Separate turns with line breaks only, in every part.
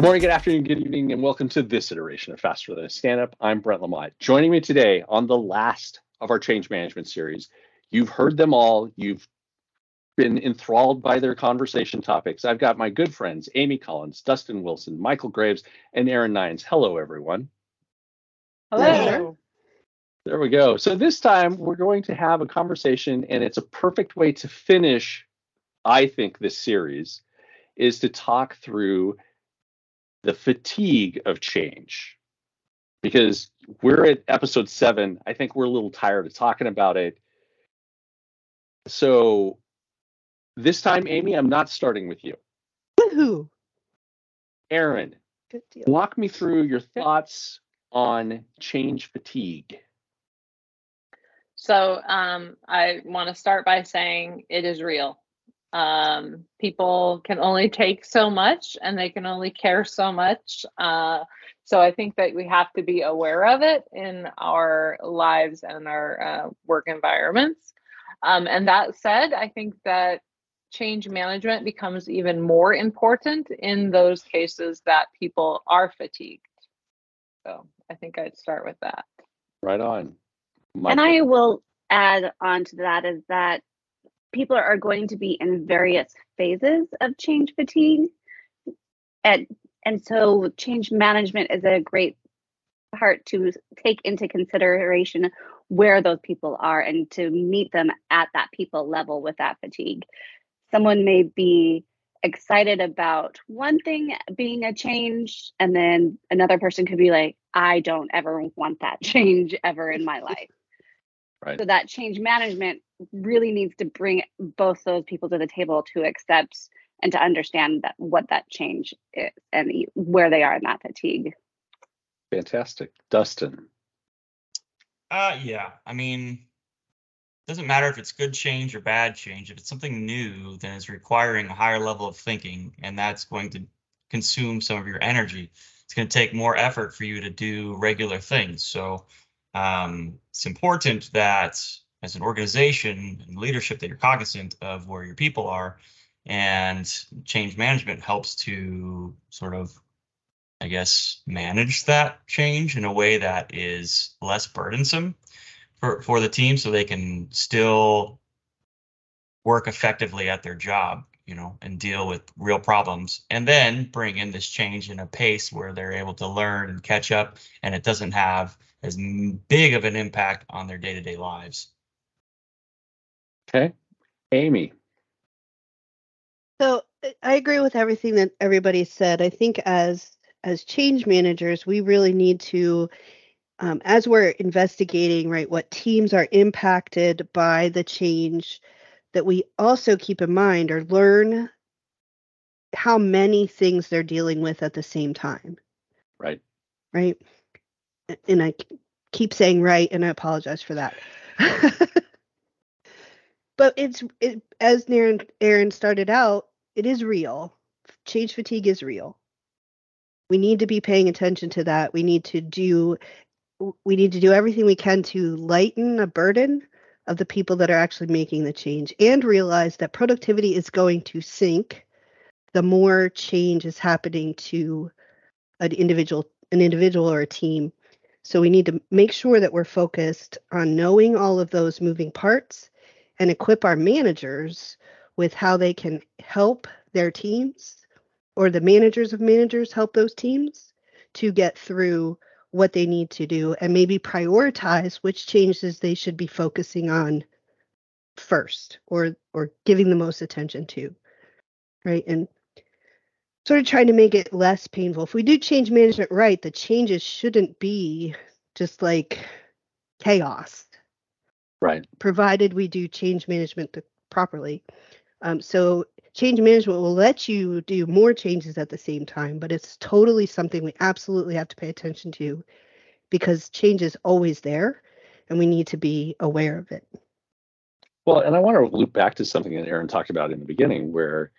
Good morning, good afternoon, good evening, and welcome to this iteration of Faster Than a Stand Up. I'm Brent Lamont. Joining me today on the last of our change management series. You've heard them all. You've been enthralled by their conversation topics. I've got my good friends, Amy Collins, Dustin Wilson, Michael Graves, and Erin Nines. Hello, everyone.
Hello.
There we go. So this time we're going to have a conversation, and it's a perfect way to finish, I think, this series is to talk through the fatigue of change because we're at episode seven. I think we're a little tired of talking about it. So this time, Amy, I'm not starting with you.
Woohoo.
Erin,
Good deal.
walk me through your thoughts on change fatigue.
So um, I want to start by saying it is real. Um, people can only take so much and they can only care so much. Uh, so I think that we have to be aware of it in our lives and our uh, work environments. Um, and that said, I think that change management becomes even more important in those cases that people are fatigued. So I think I'd start with that.
Right on.
And I will add on to that is that people are going to be in various phases of change fatigue. And, and so change management is a great part to take into consideration where those people are and to meet them at that people level with that fatigue. Someone may be excited about one thing being a change, and then another person could be like, I don't ever want that change ever in my life.
Right.
So that change management really needs to bring both those people to the table to accept and to understand that what that change is and where they are in that fatigue.
Fantastic. Dustin.
Uh, yeah. I mean, doesn't matter if it's good change or bad change. If it's something new, then it's requiring a higher level of thinking, and that's going to consume some of your energy. It's going to take more effort for you to do regular things. So um, it's important that as an organization and leadership that you're cognizant of where your people are, and change management helps to sort of I guess, manage that change in a way that is less burdensome for, for the team so they can still work effectively at their job, you know, and deal with real problems. And then bring in this change in a pace where they're able to learn and catch up and it doesn't have as big of an impact on their day to day lives.
Okay. Amy.
So I agree with everything that everybody said. I think as as change managers, we really need to, um, as we're investigating, right, what teams are impacted by the change, that we also keep in mind or learn how many things they're dealing with at the same time,
Right.
right? And I keep saying right, and I apologize for that. but it's it, as Erin, Erin started out, it is real. Change fatigue is real. We need to be paying attention to that. We need to do we need to do everything we can to lighten a burden of the people that are actually making the change and realize that productivity is going to sink the more change is happening to an individual an individual or a team. So we need to make sure that we're focused on knowing all of those moving parts and equip our managers with how they can help their teams or the managers of managers help those teams to get through what they need to do and maybe prioritize which changes they should be focusing on first or or giving the most attention to right? And sort of trying to make it less painful. If we do change management right the changes shouldn't be just like chaos
Right.
provided we do change management th- properly. Um, so change management will let you do more changes at the same time, but it's totally something we absolutely have to pay attention to because change is always there and we need to be aware of it.
Well, and I want to loop back to something that Erin talked about in the beginning, where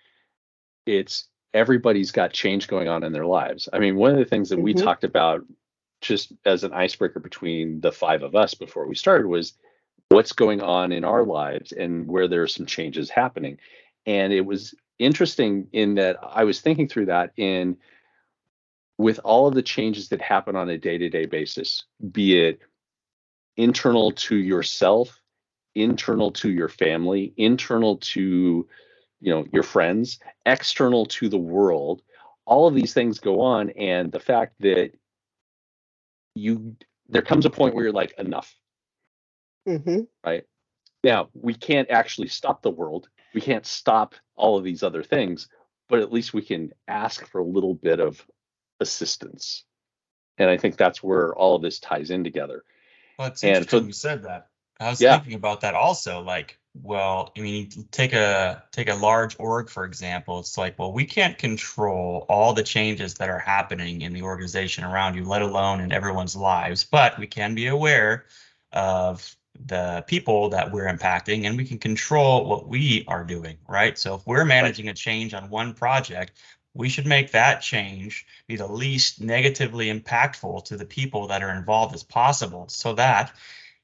it's everybody's got change going on in their lives. I mean, one of the things that we
Mhm.
talked about just as an icebreaker between the five of us before we started was what's going on in our mm-hmm. lives and where there are some changes happening. And it was interesting in that I was thinking through that in with all of the changes that happen on a day-to-day basis, be it internal to yourself, internal to your family, internal to you know your friends, external to the world, all of these things go on. And the fact that you there comes a point where you're like enough
hmm
right now we can't actually stop the world we can't stop all of these other things but at least we can ask for a little bit of assistance and i think that's where all of this ties in together
Well, it's
And
interesting
so-
you said that. I was
Yeah.
thinking about that also. Like, well, I mean, you take a take a large org for example. It's like, well, we can't control all the changes that are happening in the organization around you, let alone in everyone's lives. But we can be aware of the people that we're impacting, and we can control what we are doing, right? So if we're managing a change on one project, we should make that change be the least negatively impactful to the people that are involved as possible so that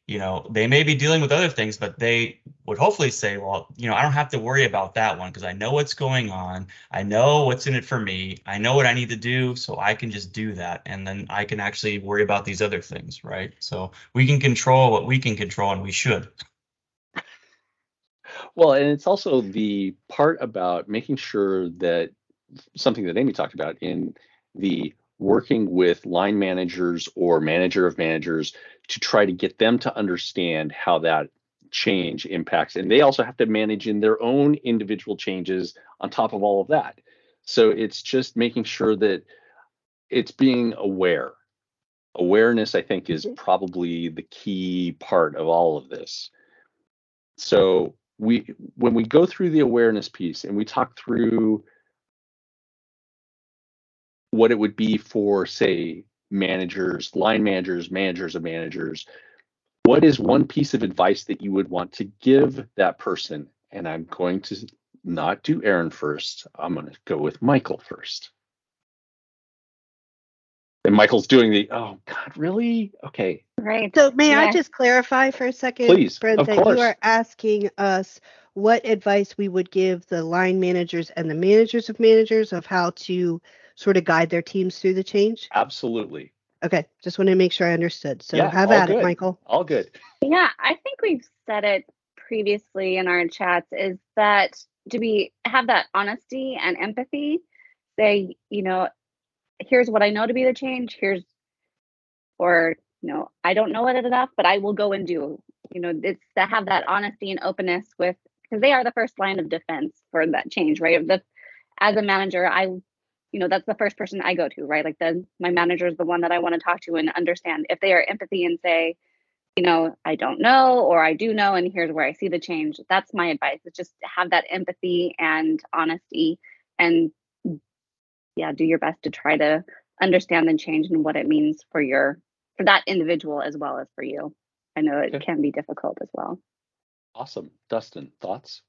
you know they may be dealing with other things but they would hopefully say well you know i don't have to worry about that one because i know what's going on. I know what's in it for me. I know what i need to do so i can just do that and then i can actually worry about these other things right? So we can control what we can control and we should.
Well and it's also the part about making sure that something that amy talked about in the working with line managers or manager of managers to try to get them to understand how that change impacts. And they also have to manage in their own individual changes on top of all of that. So it's just making sure that it's being aware. Awareness i think is
Mhm.
probably the key part of all of this. So we when we go through the awareness piece and we talk through what it would be for say managers line managers managers of managers what is one piece of advice that you would want to give that person? And i'm going to not do erin first. I'm going to go with michael first. And michael's doing the oh god really? Okay.
Right.
So may I just clarify for a second,
Please,
Brent,
of
that
course.
you are asking us what advice we would give the line managers and the managers of managers of how to sort of guide their teams through the change?
absolutely
Okay, just want to make sure I understood. So
Yeah,
have
all
at it. Michael.
all good
Yeah, I think we've said it previously in our chats is that to be have that honesty and empathy, say, you know, here's what I know to be the change, here's or you know, I don't know it enough, but I will go and do. You know, it's to have that honesty and openness with because they are the first line of defense for that change, right? The as a manager, I you know, that's the first person I go to, right? Like the my manager is the one that I want to talk to and understand if they are empathy and say, you know, I don't know or I do know, and here's where I see the change. That's my advice. Is just have that empathy and honesty, and yeah, do your best to try to understand the change and what it means for your for that individual as well as for you. I know it
Okay.
can be difficult as well.
awesome dustin thoughts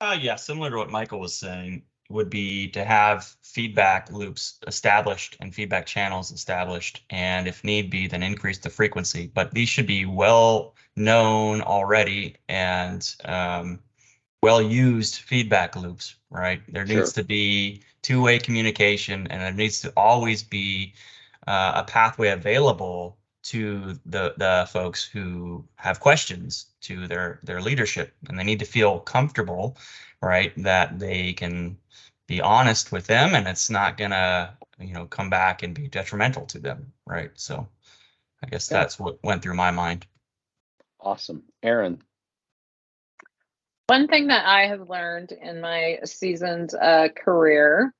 Uh, yeah, similar to what Michael was saying, would be to have feedback loops established and feedback channels established, and if need be, then increase the frequency. But these should be well known already and um, well used feedback loops, right? There needs
Sure.
to be two way communication, and there needs to always be uh, a pathway available to the the folks who have questions to their their leadership and they need to feel comfortable right that they can be honest with them and it's not gonna you know come back and be detrimental to them right? So i guess
Yeah.
that's what went through my mind.
Awesome. Erin?
One thing that I have learned in my seasoned uh, career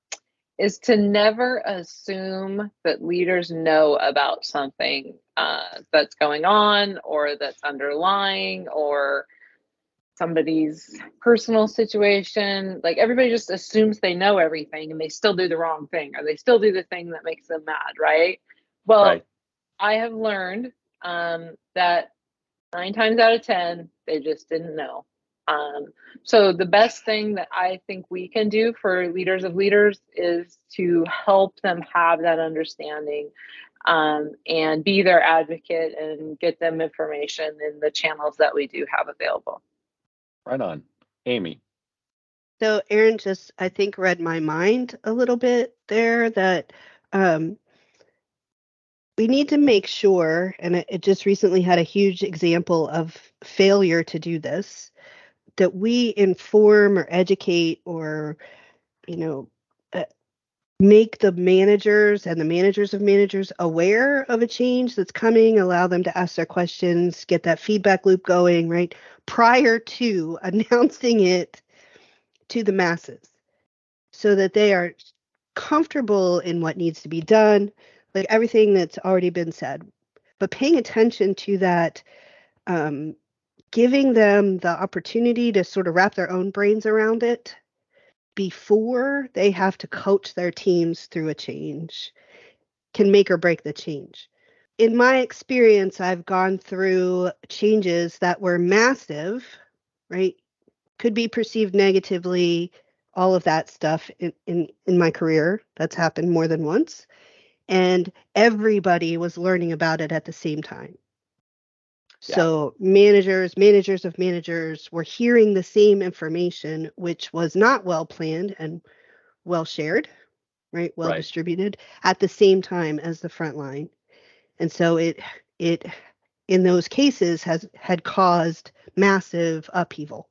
is to never assume that leaders know about something uh, that's going on or that's underlying or somebody's personal situation. Like everybody just assumes they know everything and they still do the wrong thing or they still do the thing that makes them mad, right? Well,
right
I have learned um, that nine times out of 10, they just didn't know. Um, so, the best thing that I think we can do for leaders of leaders is to help them have that understanding um, and be their advocate and get them information in the channels that we do have available.
Right on. Amy.
So Erin just, I think, read my mind a little bit there that um, we need to make sure, and it, it just recently had a huge example of failure to do this, that we inform or educate or, you know, make the managers and the managers of managers aware of a change that's coming, allow them to ask their questions, get that feedback loop going, right? Prior to announcing it to the masses so that they are comfortable in what needs to be done, like everything that's already been said. But paying attention to that, um, giving them the opportunity to sort of wrap their own brains around it before they have to coach their teams through a change can make or break the change. In my experience, I've gone through changes that were massive, right? Could be perceived negatively, all of that stuff in, in, in my career. That's happened more than once. And everybody was learning about it at the same time.
Yeah.
So managers, managers of managers were hearing the same information, which was not well planned and well shared, right? Well
Right.
distributed at the same time as the front line. And so it it in those cases has had caused massive upheaval.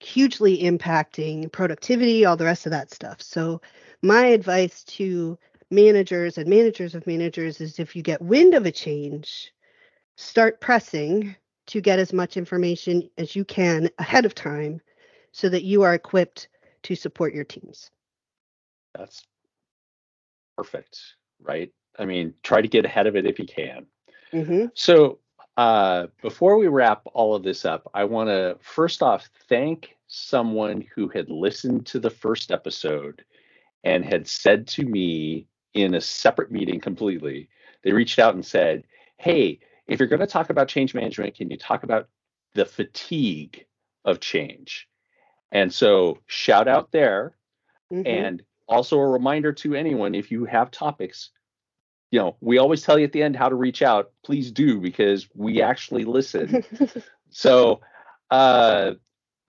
Hugely impacting productivity, all the rest of that stuff. So my advice to managers and managers of managers is if you get wind of a change, start pressing to get as much information as you can ahead of time so that you are equipped to support your teams.
That's perfect, right? I mean, try to get ahead of it if you can.
hmm
So, uh, before we wrap all of this up, I want to first off thank someone who had listened to the first episode and had said to me in a separate meeting completely, they reached out and said, Hey, if you're going to talk about change management, can you talk about the fatigue of change? And so, shout out there.
hmm
And also a reminder to anyone if you have topics, you know, we always tell you at the end how to reach out. Please do because we actually listen. so, uh,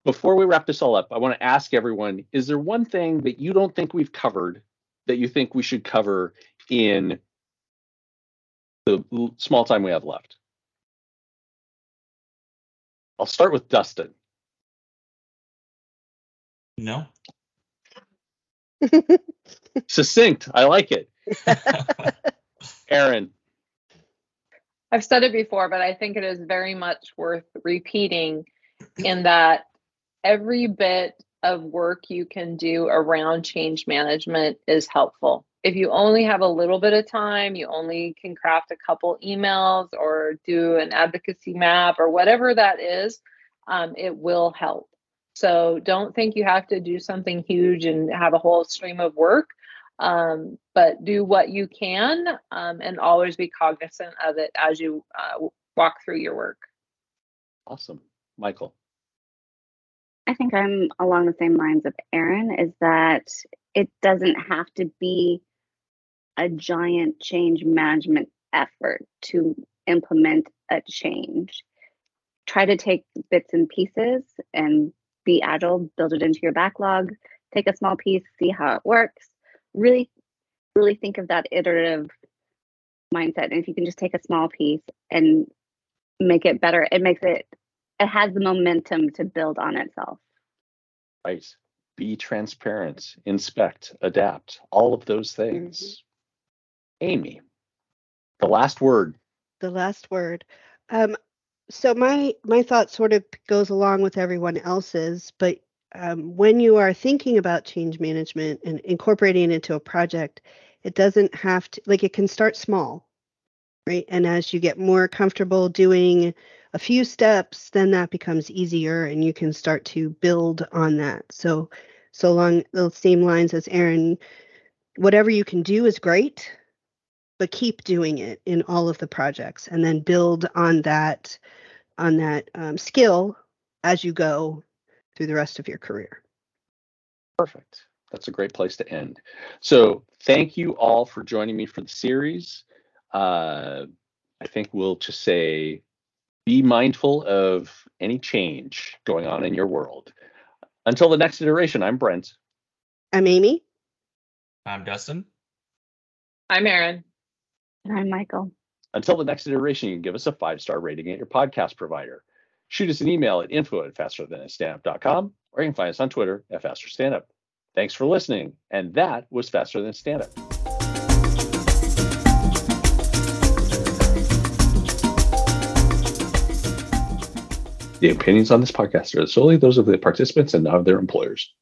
before we wrap this all up, I want to ask everyone is there one thing that you don't think we've covered that you think we should cover in the small time we have left? I'll start with Dustin.
No.
Succinct. I like it. Erin.
I've said it before, but I think it is very much worth repeating in that every bit of work you can do around change management is helpful. If you only have a little bit of time, you only can craft a couple emails or do an advocacy map or whatever that is, um, it will help. So don't think you have to do something huge and have a whole stream of work um, but do what you can um, and always be cognizant of it as you uh, walk through your work.
Awesome. Michael.
I think I'm along the same lines of Erin is that it doesn't have to be a giant change management effort to implement a change. Try to take bits and pieces and be agile, build it into your backlog, take a small piece, see how it works. Really, really think of that iterative mindset. And if you can just take a small piece and make it better, it makes it, it has the momentum to build on itself.
Right. Be transparent, inspect, adapt, all of those things. Mm-hmm. Amy, the last word.
the last word. Um, so my my thought sort of goes along with everyone else's, but um, when you are thinking about change management and incorporating it into a project, it doesn't have to like it can start small, right? And as you get more comfortable doing a few steps, then that becomes easier, and you can start to build on that. So, so along the same lines as Erin, whatever you can do is great but keep doing it in all of the projects and then build on that on that um, skill as you go through the rest of your career
Perfect. That's a great place to end. So, thank you all for joining me for the series. Uh, I think we'll just say be mindful of any change going on in your world. Until the next iteration, I'm Brent.
i'm amy
I'm Dustin.
I'm Erin.
I'm Michael.
Until the next iteration, you can give us a five star rating at your podcast provider. Shoot us an email at info at fasterthanstandup.com or you can find us on Twitter at fasterstandup. Thanks for listening. And that was Faster Than Stand Up. The opinions on this podcast are solely those of the participants and not of their employers.